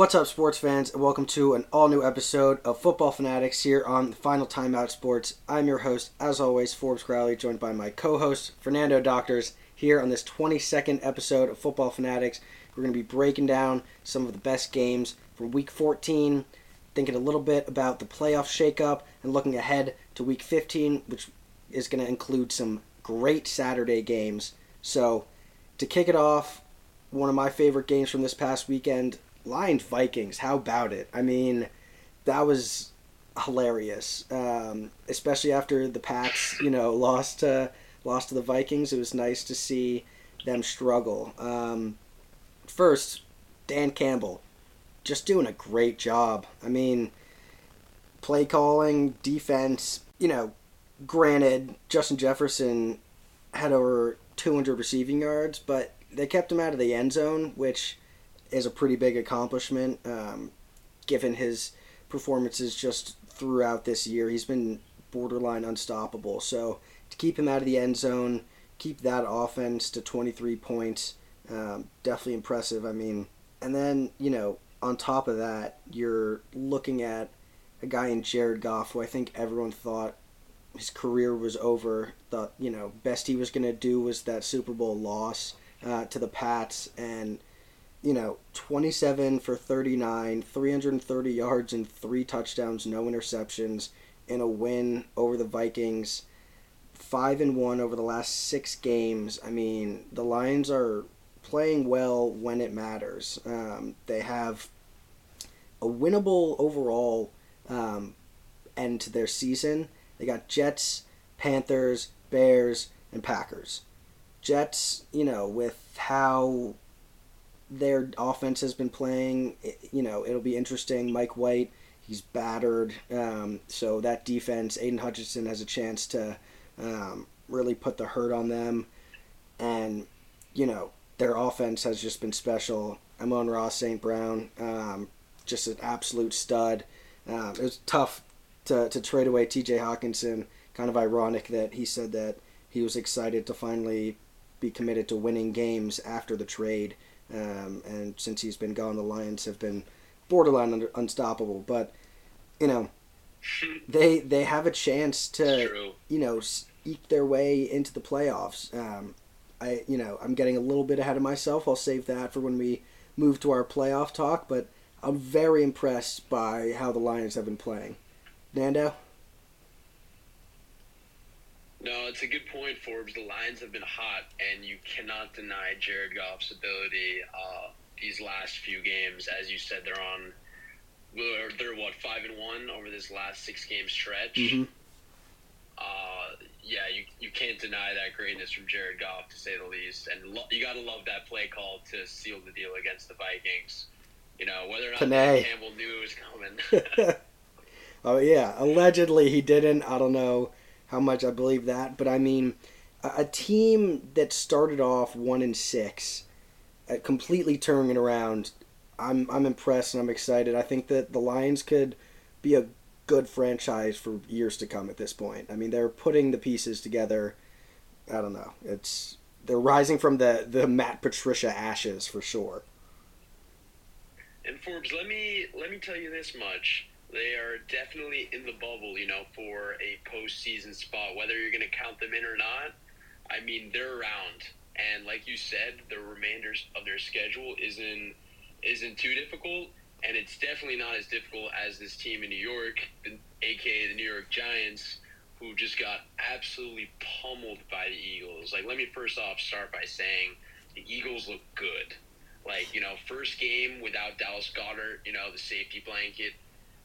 What's up, sports fans, and welcome to an all new episode of Football Fanatics here on Final Timeout Sports. I'm your host, as always, Forbes Crowley, joined by my co host, Fernando Doctors, here on this 22nd episode of Football Fanatics. We're going to be breaking down some of the best games from week 14, thinking a little bit about the playoff shakeup, and looking ahead to week 15, which is going to include some great Saturday games. So, to kick it off, one of my favorite games from this past weekend Lions Vikings, how about it? I mean, that was hilarious, um, especially after the Pats, you know, lost to lost to the Vikings. It was nice to see them struggle. Um, first, Dan Campbell, just doing a great job. I mean, play calling, defense. You know, granted, Justin Jefferson had over 200 receiving yards, but they kept him out of the end zone, which is a pretty big accomplishment, um, given his performances just throughout this year. He's been borderline unstoppable. So to keep him out of the end zone, keep that offense to 23 points, um, definitely impressive. I mean, and then, you know, on top of that, you're looking at a guy in Jared Goff who I think everyone thought his career was over. Thought, you know, best he was going to do was that Super Bowl loss uh, to the Pats. And you know, 27 for 39, 330 yards and three touchdowns, no interceptions in a win over the Vikings. 5 and 1 over the last 6 games. I mean, the Lions are playing well when it matters. Um, they have a winnable overall um, end to their season. They got Jets, Panthers, Bears, and Packers. Jets, you know, with how their offense has been playing. You know, it'll be interesting. Mike White, he's battered. Um, so that defense, Aidan Hutchinson has a chance to um, really put the hurt on them. And, you know, their offense has just been special. Amon-Ra St. Brown, um, just an absolute stud. Um, it was tough to, to trade away TJ Hockenson. Kind of ironic that he said that he was excited to finally be committed to winning games after the trade. Um, and since he's been gone, the Lions have been borderline under, unstoppable. But you know, they they have a chance to you know eke their way into the playoffs. Um, I you know I'm getting a little bit ahead of myself. I'll save that for when we move to our playoff talk. But I'm very impressed by how the Lions have been playing. Nando. No, it's a good point, Forbes. The Lions have been hot, and you cannot deny Jared Goff's ability uh, these last few games. As you said, they're on. They're what five and one over this last six game stretch. Mm-hmm. Uh, yeah, you you can't deny that greatness from Jared Goff to say the least, and lo- you got to love that play call to seal the deal against the Vikings. You know whether or not Campbell knew it was coming. oh yeah, allegedly he didn't. I don't know how much I believe that, but I mean, a, a team that started off one and six, uh, completely turning it around. I'm I'm impressed and I'm excited. I think that the Lions could be a good franchise for years to come at this point. I mean, they're putting the pieces together. I don't know. It's they're rising from the the Matt Patricia ashes for sure. And Forbes, let me let me tell you this much. They are definitely in the bubble, you know, for a postseason spot. Whether you're going to count them in or not, I mean, they're around. And like you said, the remainders of their schedule isn't isn't too difficult, and it's definitely not as difficult as this team in New York, aka the New York Giants, who just got absolutely pummeled by the Eagles. Like, let me first off start by saying the Eagles look good. Like, you know, first game without Dallas Goedert, you know, the safety blanket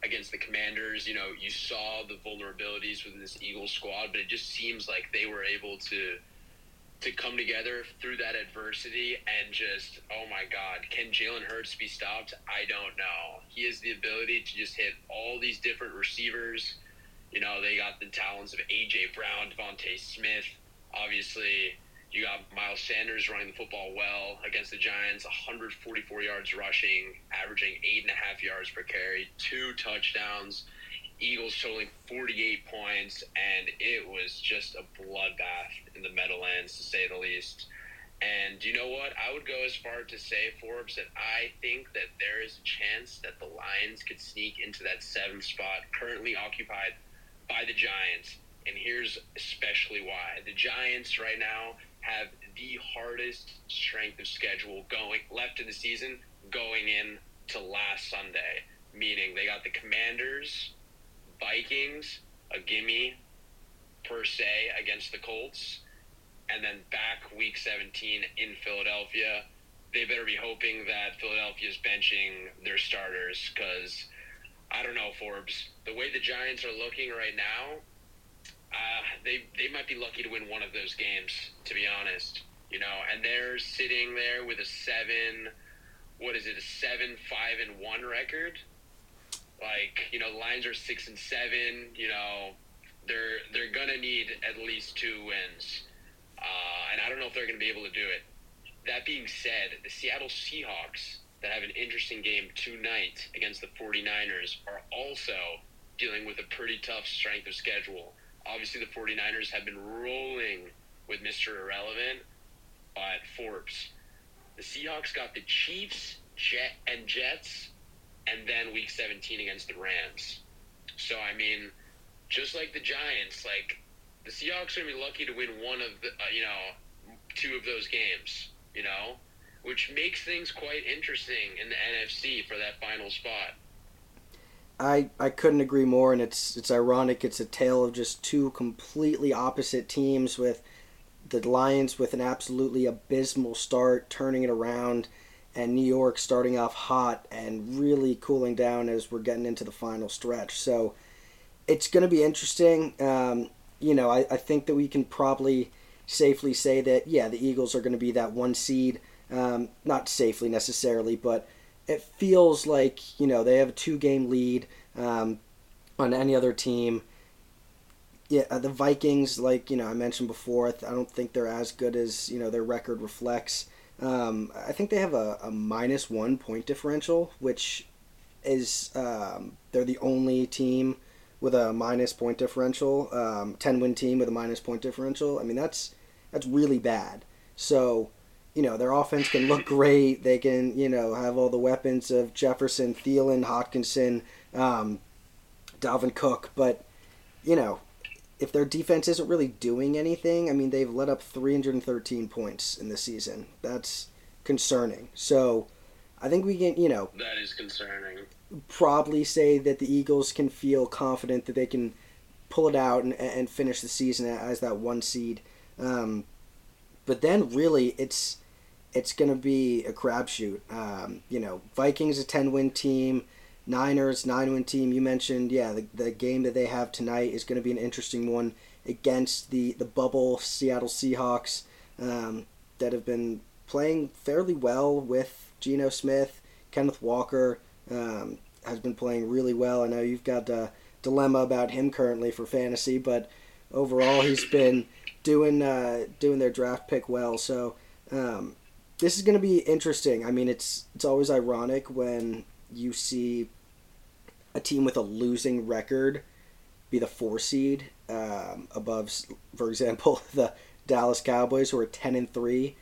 against the Commanders. You know, you saw the vulnerabilities within this Eagles squad, but it just seems like they were able to to come together through that adversity and just oh my God, can Jalen Hurts be stopped? I don't know. He has the ability to just hit all these different receivers. You know, they got the talents of AJ Brown, DeVonta Smith, obviously you got Miles Sanders running the football well against the Giants, 144 yards rushing, averaging eight and a half yards per carry, two touchdowns. Eagles totaling 48 points, and it was just a bloodbath in the Meadowlands, to say the least. And you know what? I would go as far to say, Forbes, that I think that there is a chance that the Lions could sneak into that seventh spot currently occupied by the Giants. And here's especially why. The Giants right now have the hardest strength of schedule going left in the season going in to last Sunday. Meaning they got the Commanders, Vikings, a gimme per se against the Colts, and then back week 17 in Philadelphia. They better be hoping that Philadelphia's benching their starters because I don't know, Forbes. The way the Giants are looking right now, uh, they they might be lucky to win one of those games, to be honest. You know, and they're sitting there with a seven, what is it, a seven five and one record. Like you know, the Lions are six and seven. You know, they're they're gonna need at least two wins, uh, and I don't know if they're gonna be able to do it. That being said, the Seattle Seahawks that have an interesting game tonight against the 49ers are also dealing with a pretty tough strength of schedule. Obviously, the 49ers have been rolling with Mr. Irrelevant, but Forbes, the Seahawks got the Chiefs, Jet, and Jets, and then Week 17 against the Rams. So I mean, just like the Giants, like the Seahawks are gonna be lucky to win one of the, uh, you know, two of those games. You know, which makes things quite interesting in the NFC for that final spot. I, I couldn't agree more, and it's it's ironic. It's a tale of just two completely opposite teams with the Lions with an absolutely abysmal start, turning it around, and New York starting off hot and really cooling down as we're getting into the final stretch. So it's going to be interesting. Um, you know, I, I think that we can probably safely say that, yeah, the Eagles are going to be that one seed. Um, not safely necessarily, but it feels like, you know, they have a two game lead um, on any other team yeah, uh, the Vikings, like you know, I mentioned before, I don't think they're as good as you know their record reflects. Um, I think they have a, a minus one point differential, which is um, they're the only team with a minus point differential, um, ten win team with a minus point differential. I mean that's that's really bad. So you know their offense can look great. They can you know have all the weapons of Jefferson, Thielen, Hockenson, um, Dalvin Cook, but you know if their defense isn't really doing anything, I mean, they've let up 313 points in the season. That's concerning. So I think we can, you know. That is concerning. Probably say that the Eagles can feel confident that they can pull it out and, and finish the season as that one seed. Um, but then really, it's it's going to be a crapshoot. Um, you know, Vikings a 10 win team. Niners, nine win team. You mentioned, yeah, the, the game that they have tonight is going to be an interesting one against the, the bubble Seattle Seahawks um, that have been playing fairly well with Geno Smith. Kenneth Walker um, has been playing really well. I know you've got a dilemma about him currently for fantasy, but overall he's been doing uh, doing their draft pick well. So um, this is going to be interesting. I mean, it's it's always ironic when you see a team with a losing record be the four seed um, above, for example, the Dallas Cowboys who are ten and three.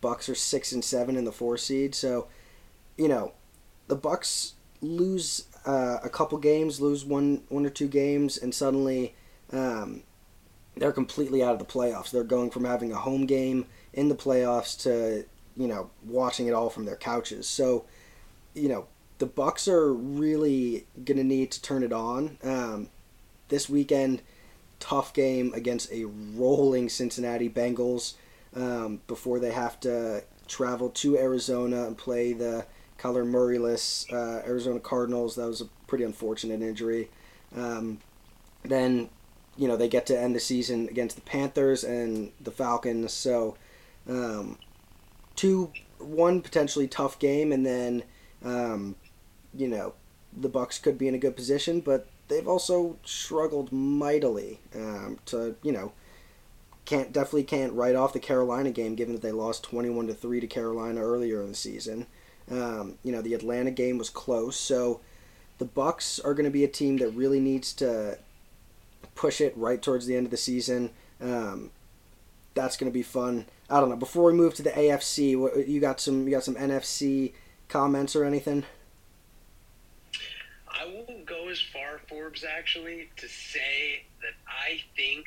Bucks are six and seven in the four seed. So, you know, the Bucks lose uh, a couple games, lose one one or two games, and suddenly um, they're completely out of the playoffs. They're going from having a home game in the playoffs to you know watching it all from their couches. So, you know, the Bucks are really gonna need to turn it on um, this weekend. Tough game against a rolling Cincinnati Bengals um, before they have to travel to Arizona and play the Kyler Murrayless uh, Arizona Cardinals. That was a pretty unfortunate injury. Um, then, you know, they get to end the season against the Panthers and the Falcons. So, um, two, one potentially tough game, and then um, you know, the Bucks could be in a good position, but they've also struggled mightily um, to, you know, can't definitely can't write off the Carolina game given that they lost 21 to 3 to Carolina earlier in the season. Um, you know, the Atlanta game was close, so the Bucks are going to be a team that really needs to push it right towards the end of the season. Um, that's going to be fun. I don't know. Before we move to the AFC, what, you got some you got some NFC comments or anything? I will go as far, Forbes, actually, to say that I think,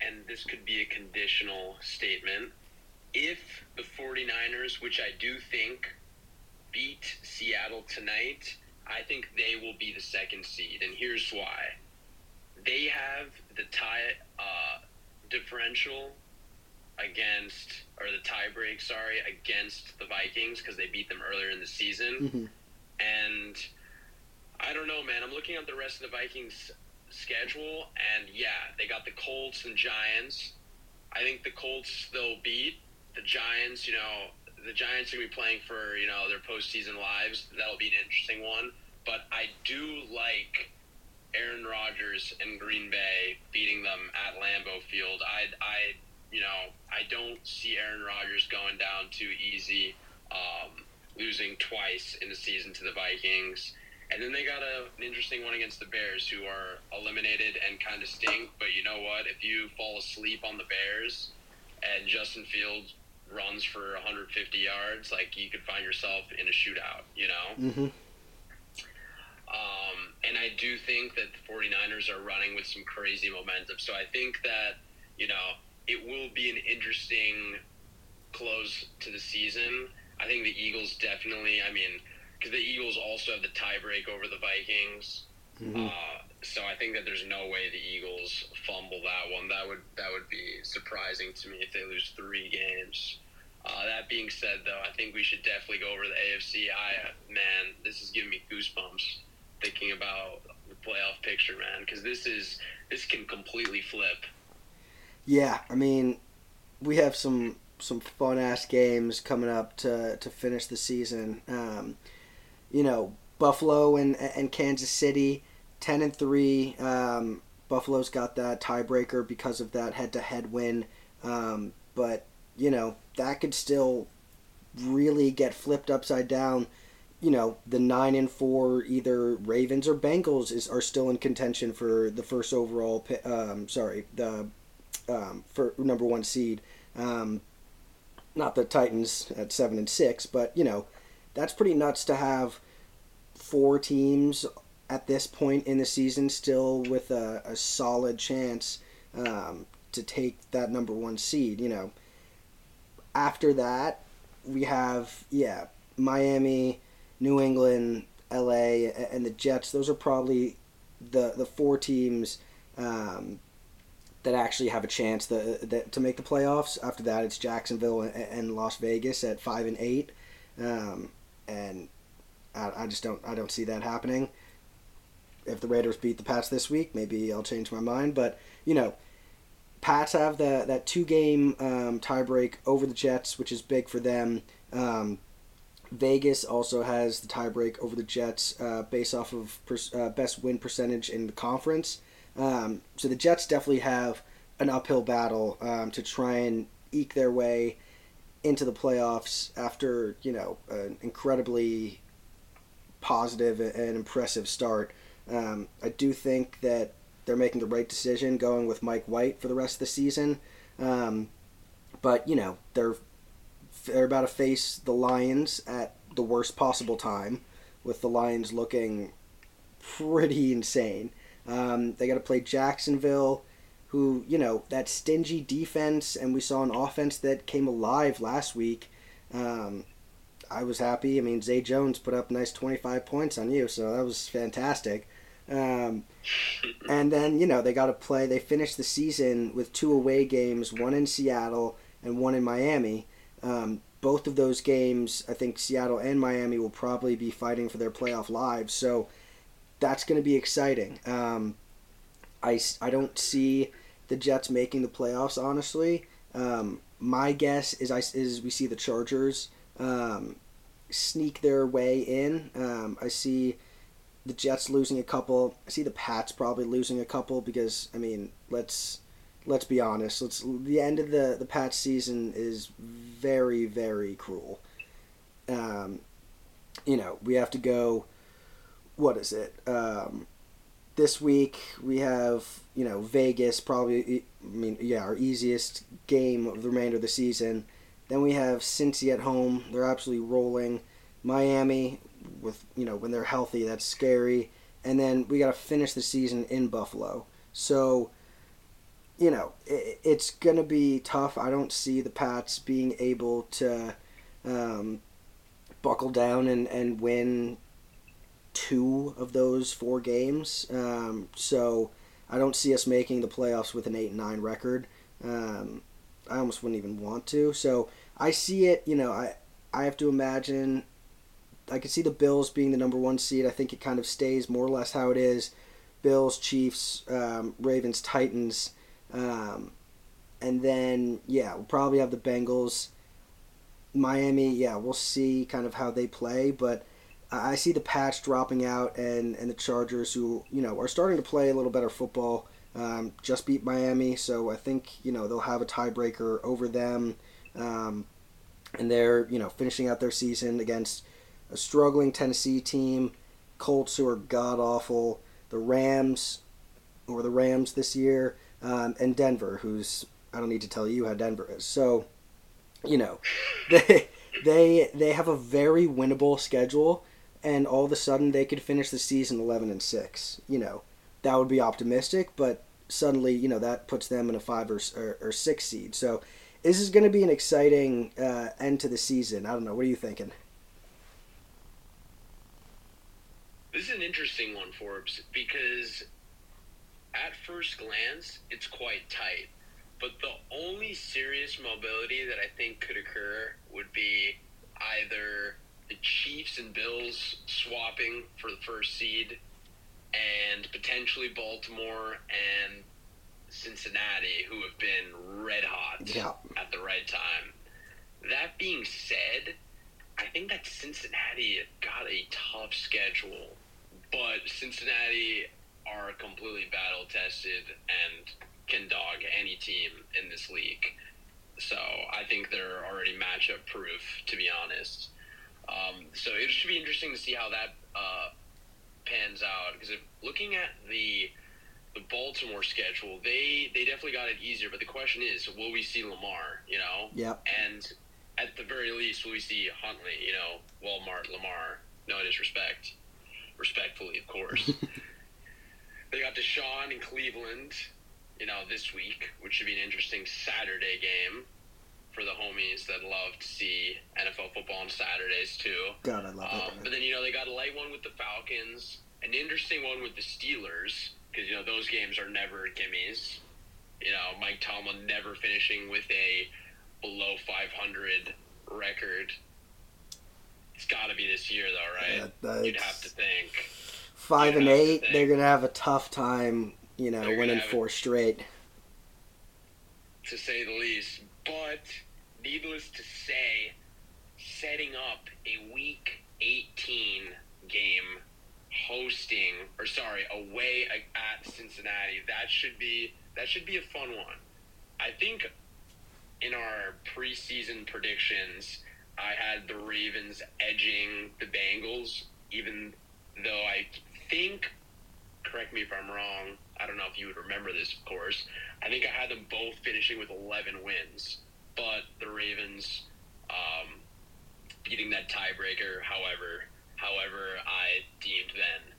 and this could be a conditional statement, if the 49ers, which I do think, beat Seattle tonight, I think they will be the second seed. And here's why. They have the tie uh, differential against, or the tiebreak, sorry, against the Vikings because they beat them earlier in the season. Mm-hmm. And I don't know, man. I'm looking at the rest of the Vikings schedule, and yeah, they got the Colts and Giants. I think the Colts they'll beat the Giants. You know, the Giants are gonna be playing for you know their postseason lives. That'll be an interesting one. But I do like Aaron Rodgers and Green Bay beating them at Lambeau Field. I I you know I don't see Aaron Rodgers going down too easy, um, losing twice in the season to the Vikings. And then they got a, an interesting one against the Bears, who are eliminated and kind of stink. But you know what? If you fall asleep on the Bears and Justin Fields runs for 150 yards, like you could find yourself in a shootout, you know? Mm-hmm. Um, and I do think that the 49ers are running with some crazy momentum. So I think that, you know, it will be an interesting close to the season. I think the Eagles definitely, I mean, because the Eagles also have the tiebreak over the Vikings. Mm-hmm. Uh, so I think that there's no way the Eagles fumble that one. That would that would be surprising to me if they lose three games. Uh, that being said, though, I think we should definitely go over the AFC. I man, this is giving me goosebumps thinking about the playoff picture, man, because this is this can completely flip. Yeah, I mean, we have some some fun ass games coming up to to finish the season. Um, you know, Buffalo and and Kansas City, ten and three. Um, Buffalo's got that tiebreaker because of that head to head win, um, but you know that could still really get flipped upside down. You know, the nine and four either Ravens or Bengals is are still in contention for the first overall. Um, sorry, the um, for number one seed. Um, not the Titans at seven and six, but you know, that's pretty nuts to have four teams at this point in the season still with a, a solid chance um, to take that number one seed. You know, after that we have yeah Miami, New England, L.A. and the Jets. Those are probably the the four teams. Um, that actually have a chance the, to make the playoffs. After that, it's Jacksonville and, and Las Vegas at five and eight, um, and I, I, just don't I don't see that happening. If the Raiders beat the Pats this week, maybe I'll change my mind. But you know, Pats have the that two game um, tiebreak over the Jets, which is big for them. Um, Vegas also has the tiebreak over the Jets uh, based off of per, uh, best win percentage in the conference. Um, so the Jets definitely have an uphill battle um, to try and eke their way into the playoffs after you know an incredibly positive and impressive start. Um, I do think that they're making the right decision going with Mike White for the rest of the season, um, but you know they're they're about to face the Lions at the worst possible time, with the Lions looking pretty insane. Um, they got to play Jacksonville, who, you know, that stingy defense, and we saw an offense that came alive last week. Um, I was happy. I mean, Zay Jones put up nice 25 points on you, so that was fantastic. Um, and then, you know, they got to play, they finished the season with two away games, one in Seattle and one in Miami. Um, both of those games, I think Seattle and Miami will probably be fighting for their playoff lives. So, that's going to be exciting. Um, I, I don't see the Jets making the playoffs, honestly. Um, my guess is I, is we see the Chargers um, sneak their way in. Um, I see the Jets losing a couple. I see the Pats probably losing a couple because I mean, let's let's be honest. Let's the end of the the Pats season is very very cruel. Um, you know, we have to go what is it? Um, this week we have you know Vegas probably. I mean, yeah, our easiest game of the remainder of the season. Then we have Cincy at home. They're absolutely rolling. Miami with you know when they're healthy, that's scary. And then we got to finish the season in Buffalo. So, you know, it, it's gonna be tough. I don't see the Pats being able to um, buckle down and and win two of those four games. Um, so I don't see us making the playoffs with an eight and nine record. Um, I almost wouldn't even want to. So I see it. You know, I I have to imagine. I could see the Bills being the number one seed. I think it kind of stays more or less how it is. Bills, Chiefs, um, Ravens, Titans, um, and then yeah, we'll probably have the Bengals. Miami, yeah, we'll see kind of how they play, but I see the Pats dropping out and, and the Chargers, who you know are starting to play a little better football, um, just beat Miami, so I think you know they'll have a tiebreaker over them, um, and they're you know finishing out their season against a struggling Tennessee team, Colts who are god awful, the Rams, or the Rams this year, um, and Denver, who's I don't need to tell you how Denver is. So, you know, they they they have a very winnable schedule and all of a sudden they could finish the season 11 and 6 you know. That would be optimistic but suddenly you know that puts them in a 5 or, or, or 6 seed. So this is going to be an exciting uh, end to the season? I don't know. What are you thinking? This is an interesting one forbes because at first glance it's quite tight. But the only serious mobility that i think could occur would be either the Chiefs and Bills swapping for the first seed, and potentially Baltimore and Cincinnati, who have been red hot yeah. at the right time. That being said, I think that Cincinnati got a tough schedule, but Cincinnati are completely battle tested and can dog any team in this league. So I think they're already matchup proof, to be honest. Um, so it should be interesting to see how that uh, pans out because looking at the the Baltimore schedule, they they definitely got it easier. But the question is, will we see Lamar? You know, yeah, and at the very least, will we see Huntley? You know, Walmart, Lamar. No disrespect, respectfully, of course. they got Deshaun in Cleveland, you know, this week, which should be an interesting Saturday game for the homies that love to see NFL football on Saturdays too. God, I love um, it. But then you know they got a light one with the Falcons, an interesting one with the Steelers because you know those games are never gimmies. You know Mike Tomlin never finishing with a below 500 record. It's got to be this year though, right? Yeah, You'd have to think. 5 You'd and eight, they're gonna have a tough time. You know, they're winning four straight. To say the least, but needless to say, setting up a week 18 game hosting or sorry away at Cincinnati that should be that should be a fun one. I think in our preseason predictions I had the Ravens edging the Bengals even though I think correct me if I'm wrong I don't know if you would remember this of course I think I had them both finishing with 11 wins but the Ravens um, beating that tiebreaker, however, however I deemed then.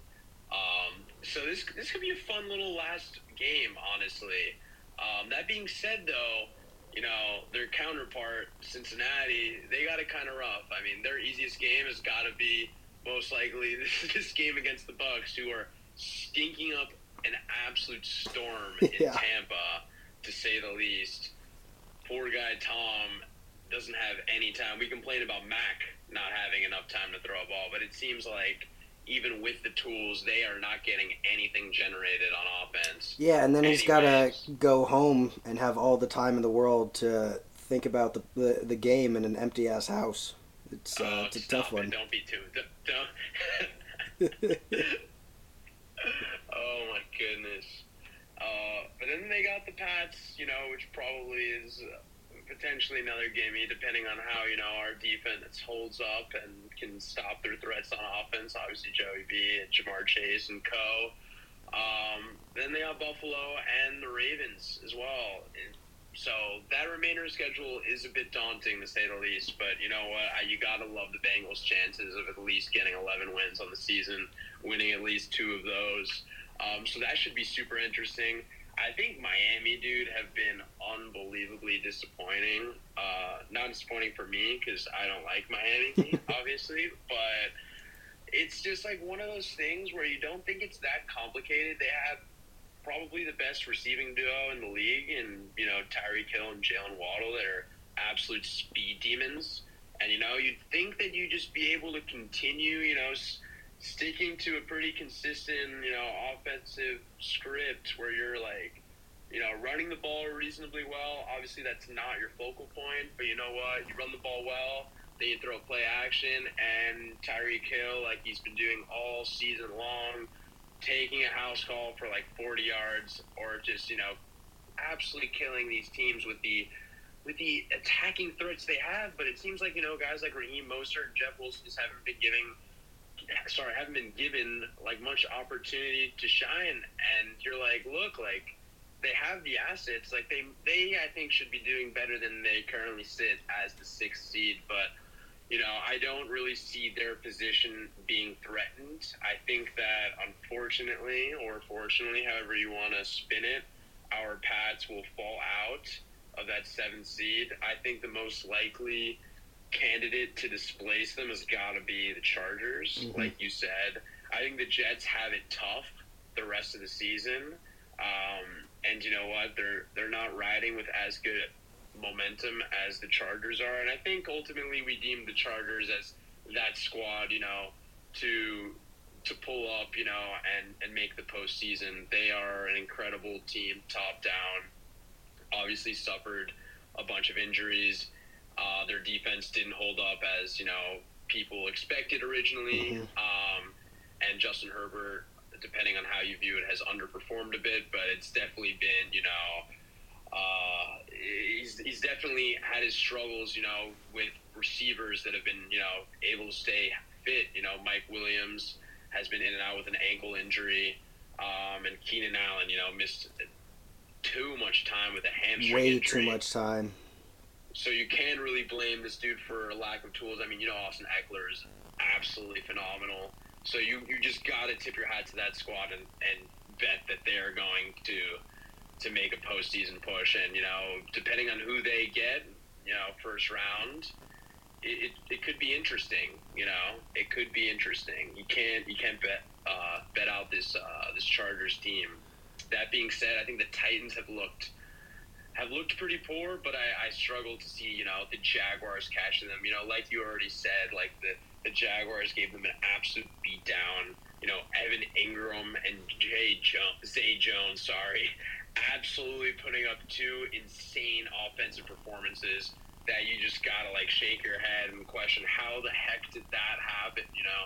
Um, so this this could be a fun little last game, honestly. Um, that being said, though, you know their counterpart Cincinnati, they got it kind of rough. I mean, their easiest game has got to be most likely this, this game against the Bucks, who are stinking up an absolute storm in yeah. Tampa, to say the least poor guy Tom doesn't have any time. We complain about Mac not having enough time to throw a ball, but it seems like even with the tools, they are not getting anything generated on offense. Yeah, and then he's got to go home and have all the time in the world to think about the the, the game in an empty ass house. It's, uh, oh, it's a tough one. Don't be too. Don't. oh my goodness. Uh, but then they got the Pats, you know, which probably is potentially another gimme, depending on how you know our defense holds up and can stop their threats on offense. Obviously, Joey B and Ja'Marr Chase and Co. Um, then they have Buffalo and the Ravens as well. So that remainder schedule is a bit daunting to say the least. But you know what? You gotta love the Bengals' chances of at least getting 11 wins on the season, winning at least two of those. Um, so that should be super interesting. I think Miami, dude, have been unbelievably disappointing. Uh, not disappointing for me because I don't like Miami, team, obviously, but it's just like one of those things where you don't think it's that complicated. They have probably the best receiving duo in the league, and you know Tyreek Hill and Jaylen Waddle that are absolute speed demons. And you know you'd think that you'd just be able to continue, you know. S- sticking to a pretty consistent, you know, offensive script where you're like, you know, running the ball reasonably well. Obviously, that's not your focal point, but you know what? You run the ball well, then you throw a play action, and Tyreek Hill, like he's been doing all season long, taking a house call for like 40 yards, or just you know, absolutely killing these teams with the with the attacking threats they have. But it seems like you know guys like Raheem Mostert and Jeff Wilson just haven't been giving sorry, haven't been given like much opportunity to shine. And you're like, look, like they have the assets. Like they, they I think should be doing better than they currently sit as the sixth seed. But you know, I don't really see their position being threatened. I think that unfortunately, or fortunately, however you want to spin it, our Pats will fall out of that seventh seed. I think the most likely candidate to displace them has got to be the Chargers, mm-hmm. like you said. I think the Jets have it tough the rest of the season, um, and you know what? They're they're not riding with as good momentum as the Chargers are, and I think ultimately we deem the Chargers as that squad, you know, to to pull up, you know, and and make the postseason. They are an incredible team, top down. Obviously, suffered a bunch of injuries uh, their defense didn't hold up as you know people expected originally, mm-hmm. um, and Justin Herbert, depending on how you view it, has underperformed a bit. But it's definitely been you know uh, he's he's definitely had his struggles you know with receivers that have been you know able to stay fit. You know Mike Williams has been in and out with an ankle injury, um, and Keenan Allen you know missed too much time with a hamstring way injury. too much time so you can't really blame this dude for a lack of tools. I mean, you know, Austin Ekeler is absolutely phenomenal. So you, you just got to tip your hat to that squad and, and bet that they're going to to make a postseason push. And you know, depending on who they get, you know, first round, it, it, it could be interesting. You know, it could be interesting. You can't you can't bet uh, bet out this uh, this Chargers team. That being said, I think the Titans have looked have looked pretty poor, but I, I struggle to see, you know, the Jaguars catching them. You know, like you already said, like the, the Jaguars gave them an absolute beatdown. You know, Evan Engram and Jay Jones, Zay Jones, sorry, absolutely putting up two insane offensive performances that you just gotta like shake your head and question how the heck did that happen? You know,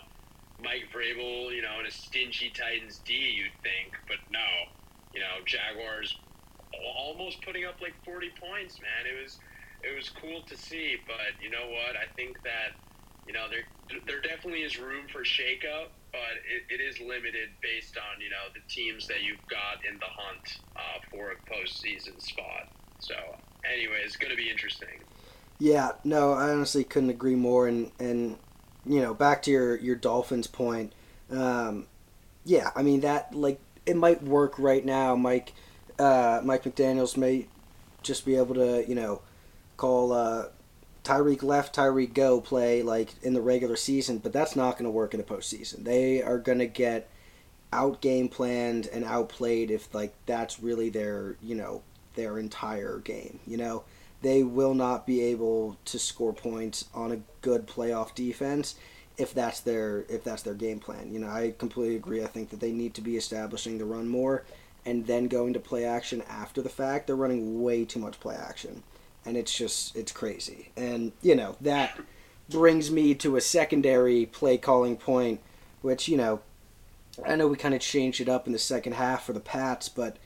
Mike Vrabel, you know, in a stingy Titans D, you'd think, but no, you know, Jaguars almost putting up like 40 points, man. It was it was cool to see, but you know what? I think that you know there there definitely is room for shakeup, but it, it is limited based on you know the teams that you've got in the hunt uh, for a postseason spot. So, anyway, it's going to be interesting. Yeah, no, I honestly couldn't agree more. And and you know, back to your your Dolphins point. Um, yeah, I mean that like it might work right now, Mike uh, Mike McDaniel's may just be able to, you know, call uh, Tyreek left, Tyreek go play like in the regular season, but that's not going to work in the postseason. They are going to get out game planned and outplayed if like that's really their, you know, their entire game. You know, they will not be able to score points on a good playoff defense if that's their if that's their game plan. You know, I completely agree. I think that they need to be establishing the run more and then going to play action after the fact, they're running way too much play action. And it's just, it's crazy. And, you know, that brings me to a secondary play calling point, which, you know, I know we kind of changed it up in the second half for the Pats, but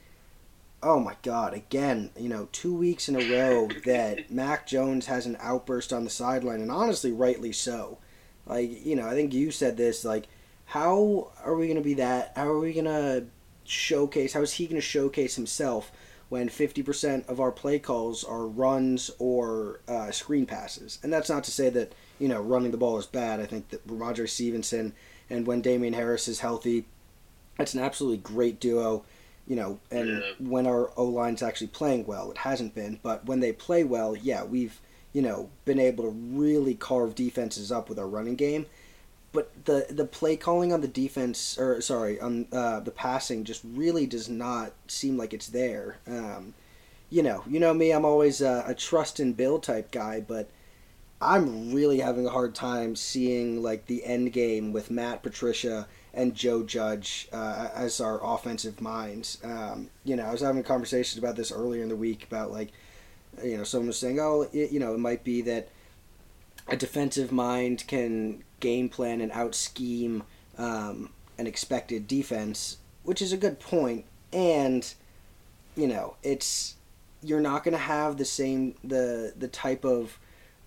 oh my God, again, you know, two weeks in a row that Mac Jones has an outburst on the sideline, and honestly, rightly so. Like, you know, I think you said this, like, how are we to be that, how are we to showcase? How is he going to showcase himself when 50% of our play calls are runs or uh, screen passes? And that's not to say that you know running the ball is bad. I think that Rhamondre Stevenson and when Damien Harris is healthy, that's an absolutely great duo. You know, and Yeah. when our O line's actually playing well, it hasn't been, but when they play well, yeah, we've you know been able to really carve defenses up with our running game. But the the play calling on the defense, or sorry, on uh, the passing, just really does not seem like it's there. Um, you know, you know me, I'm always a, a trust and build type guy, but I'm really having a hard time seeing like the end game with Matt Patricia and Joe Judge uh, as our offensive minds. Um, you know, I was having conversations about this earlier in the week about like, you know, someone was saying, oh, it, you know, it might be that a defensive mind can game plan and out scheme um, an expected defense, which is a good point. And you know, it's you're not going to have the same the the type of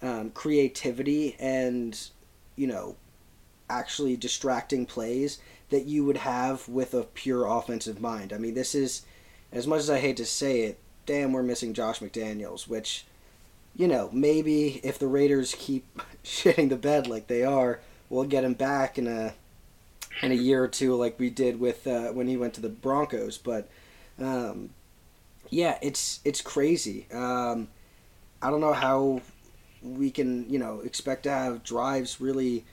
um, creativity and you know actually distracting plays that you would have with a pure offensive mind. I mean, this is as much as I hate to say it, damn, we're missing Josh McDaniels, which you know maybe if the Raiders keep shitting the bed like they are, we'll get him back in a in a year or two, like we did with uh, when he went to the Broncos. But um, yeah, it's it's crazy. Um, I don't know how we can you know expect to have drives really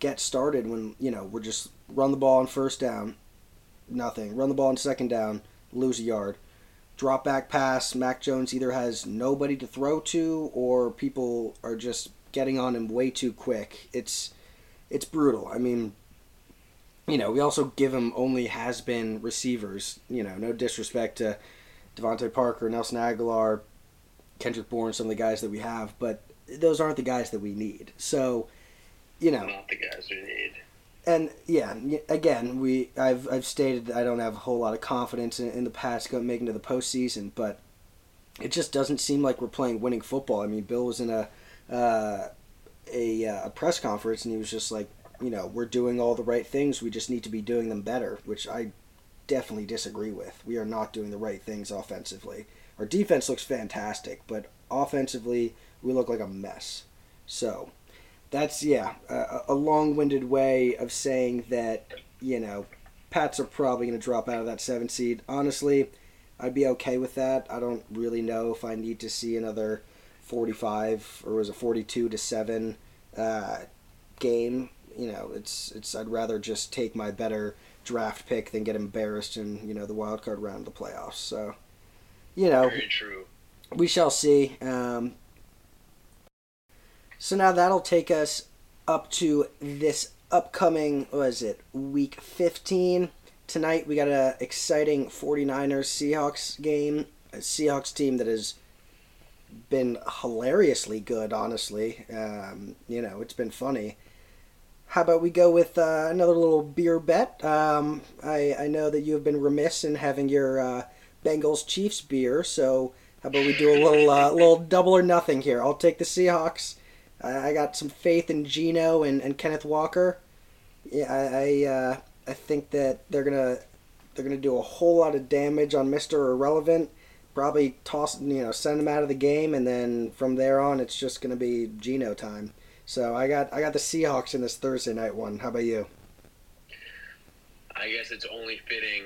get started when you know we're just run the ball on first down, nothing. Run the ball on second down, lose a yard. Drop back pass. Mac Jones either has nobody to throw to, or people are just getting on him way too quick. It's it's brutal. I mean, you know, we also give him only has been receivers. You know, no disrespect to DeVante Parker, Nelson Agholor, Kendrick Bourne, some of the guys that we have, but those aren't the guys that we need. So, you know, Not the guys we need. And yeah, again, we I've I've stated I don't have a whole lot of confidence in, in the past go making to the postseason, but it just doesn't seem like we're playing winning football. I mean, Bill was in a uh, a, uh, a press conference and he was just like, you know, we're doing all the right things. We just need to be doing them better, which I definitely disagree with. We are not doing the right things offensively. Our defense looks fantastic, but offensively, we look like a mess. So, that's yeah, a, a long-winded way of saying that you know, Pats are probably going to drop out of that seven seed. Honestly, I'd be okay with that. I don't really know if I need to see another forty-five or was it forty-two to seven uh, game. You know, it's it's. I'd rather just take my better draft pick than get embarrassed in you know the wild card round of the playoffs. So, you know, we shall see. Um, so now that'll take us up to this upcoming, what is it, week 15. Tonight we got a exciting 49ers Seahawks game. A Seahawks team that has been hilariously good, honestly. Um, you know, it's been funny. How about we go with uh, another little beer bet? Um, I, I know that you have been remiss in having your uh, Bengals Chiefs beer, so how about we do a little uh, little double or nothing here? I'll take the Seahawks. I, I got some faith in Geno and, and Kenneth Walker. Yeah, I I, uh, I think that they're gonna they're gonna do a whole lot of damage on Mister Irrelevant. Probably toss you know send him out of the game, and then from there on it's just gonna be Geno time. So I got I got the Seahawks in this Thursday night one. How about you? I guess it's only fitting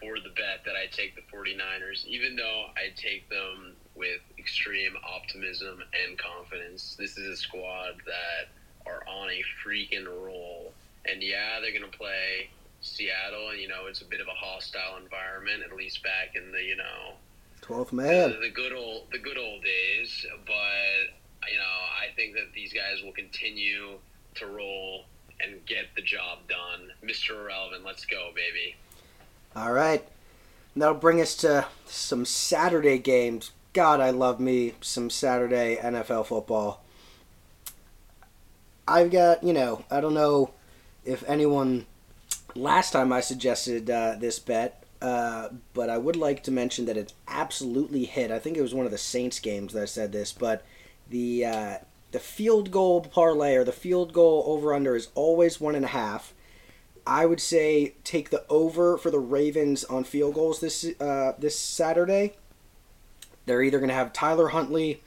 for the bet that I take the 49ers, even though I take them with extreme optimism and confidence. This is a squad that are on a freaking roll. And yeah, they're going to play Seattle, and, you know, it's a bit of a hostile environment, at least back in the, you know, Twelfth the, man. the good old the good old days. But you know, I think that these guys will continue to roll and get the job done. Mr. Irrelevant, let's go, baby. All right. That'll bring us to some Saturday games. God, I love me some Saturday NFL football. I've got, you know, I don't know if anyone last time I suggested uh, this bet, uh, but I would like to mention that it's absolutely hit. I think it was one of the Saints games that I said this, but the uh, the field goal parlay or the field goal over under is always one and a half. I would say take the over for the Ravens on field goals this uh, this Saturday. They're either going to have Tyler Huntley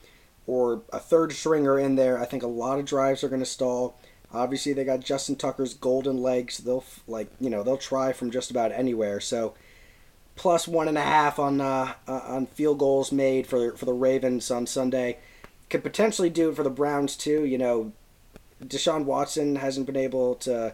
or a third stringer in there. I think a lot of drives are going to stall. Obviously, they got Justin Tucker's golden legs. They'll like you know they'll try from just about anywhere. So plus one and a half on uh, uh, on field goals made for for the Ravens on Sunday. Could potentially do it for the Browns too. You know, Deshaun Watson hasn't been able to,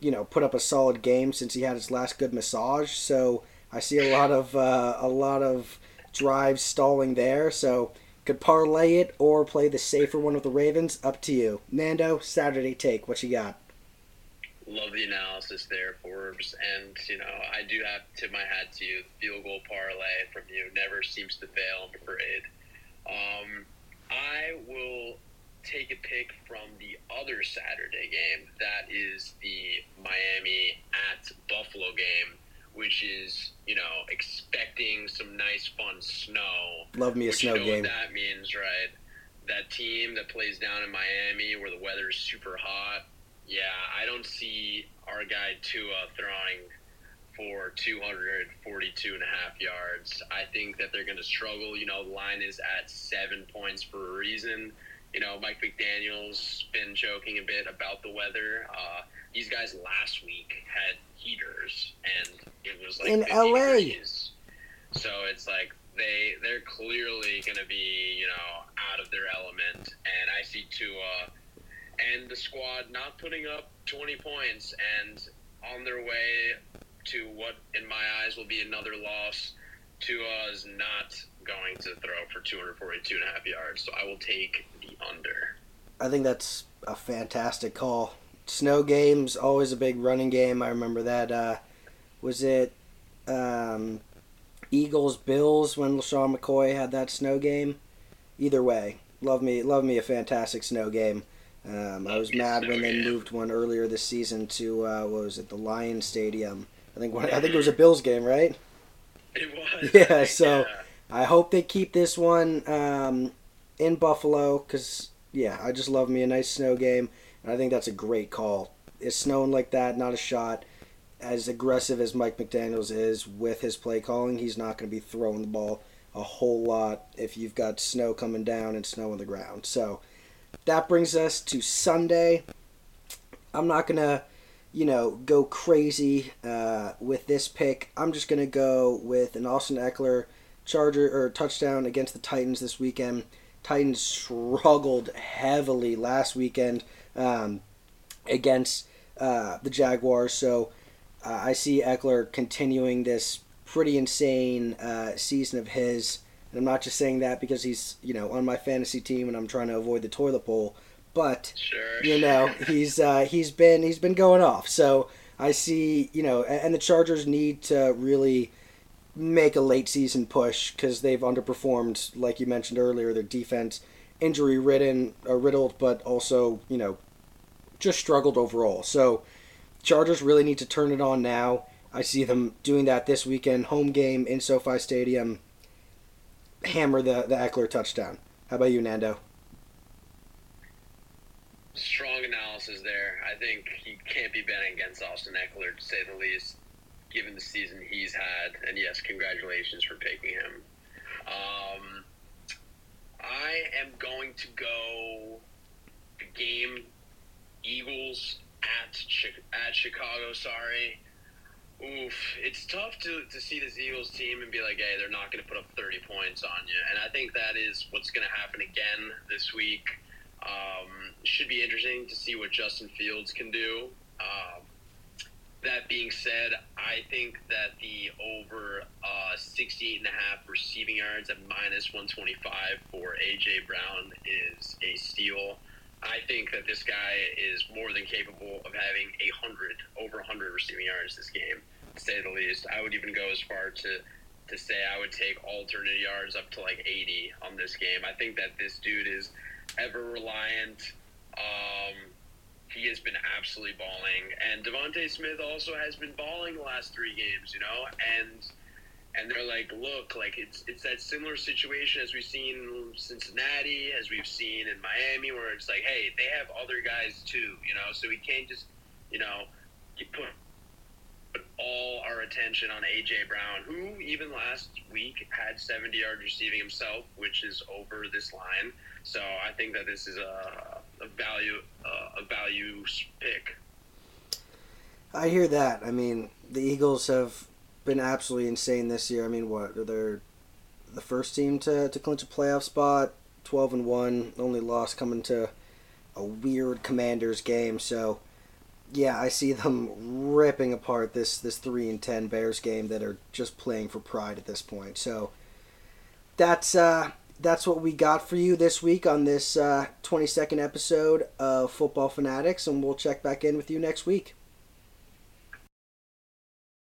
you know, put up a solid game since he had his last good massage. So I see a lot of uh, a lot of drives stalling there. So could parlay it or play the safer one with the Ravens. Up to you, Nando. Saturday take. What you got? Love the analysis there, Forbes. And, you know, I do have to tip my hat to you. The field goal parlay from you never seems to fail, I'm afraid. Um, I will take a pick from the other Saturday game. That is the Miami at Buffalo game, which is, you know, expecting some nice, fun snow. Love me a snow you know game. What that means, right? That team that plays down in Miami where the weather is super hot. Yeah, I don't see our guy Tua throwing for 242 and a half yards. I think that they're going to struggle. You know, the line is at seven points for a reason. You know, Mike McDaniel's been joking a bit about the weather. Uh, these guys last week had heaters, and it was like In 50 LA. degrees. So it's like they they're clearly going to be you know out of their element, and I see Tua and the squad not putting up 20 points and on their way to what in my eyes will be another loss. Tua is not going to throw for 242 and a half yards, so I will take the under. I think that's a fantastic call. Snow games always a big running game. I remember that. Uh, was it um, Eagles Bills when LeSean McCoy had that snow game? Either way, love me love me a fantastic snow game. Um, I was mad when they moved one earlier this season to uh, what was it the Lion Stadium? I think one, I think it was a Bills game, right? It was. Yeah, so- yeah. I hope they keep this one um, in Buffalo because, yeah, I just love me a nice snow game. And I think that's a great call. It's snowing like that, not a shot. As aggressive as Mike McDaniels is with his play calling, he's not going to be throwing the ball a whole lot if you've got snow coming down and snow on the ground. So that brings us to Sunday. I'm not going to, you know, go crazy uh, with this pick. I'm just going to go with an Austin Ekeler Charger or touchdown against the Titans this weekend. Titans struggled heavily last weekend um, against uh, the Jaguars, so uh, I see Ekeler continuing this pretty insane uh, season of his. And I'm not just saying that because he's you know on my fantasy team and I'm trying to avoid the toilet bowl, but Sure. you know he's uh, he's been he's been going off. So I see you know, and the Chargers need to really make a late season push because they've underperformed, like you mentioned earlier. Their defense injury ridden, uh, riddled, but also you know just struggled overall. So Chargers really need to turn it on now. I see them doing that this weekend, home game in SoFi Stadium. Hammer the the Ekeler touchdown. How about you, Nando? Strong analysis there. I think he can't be betting against Austin Ekeler, to say the least, given the season he's had. And yes, congratulations for picking him. Um, I am going to go the game Eagles at Chi- at Chicago. Sorry. Oof, it's tough to, to see this Eagles team and be like, hey, they're not going to put up 30 points on you. And I think that is what's going to happen again this week. Um, should be interesting to see what Justin Fields can do. Um, that being said, I think that the over uh, 68 and a half receiving yards at minus 125 for AJ Brown is a steal. I think that this guy is more than capable of having a hundred, over 100 receiving yards this game, to say the least. I would even go as far to to say I would take alternate yards up to like 80 on this game. I think that this dude is ever reliant. Has been absolutely balling, and DeVonta Smith also has been balling the last three games. You know, and and they're like, look, like it's it's that similar situation as we've seen in Cincinnati, as we've seen in Miami, where it's like, hey, they have other guys too. You know, so we can't just you know keep put all our attention on AJ Brown, who even last week had 70 yards receiving himself, which is over this line. So I think that this is a, a value uh, a value pick. I hear that. I mean, the Eagles have been absolutely insane this year. I mean, what they're the first team to, to clinch a playoff spot, twelve and one, only loss coming to a weird Commanders game. So, yeah, I see them ripping apart this this three and ten Bears game that are just playing for pride at this point. So, that's uh, that's what we got for you this week on this uh, 22nd episode of Football Fanatics, and we'll check back in with you next week.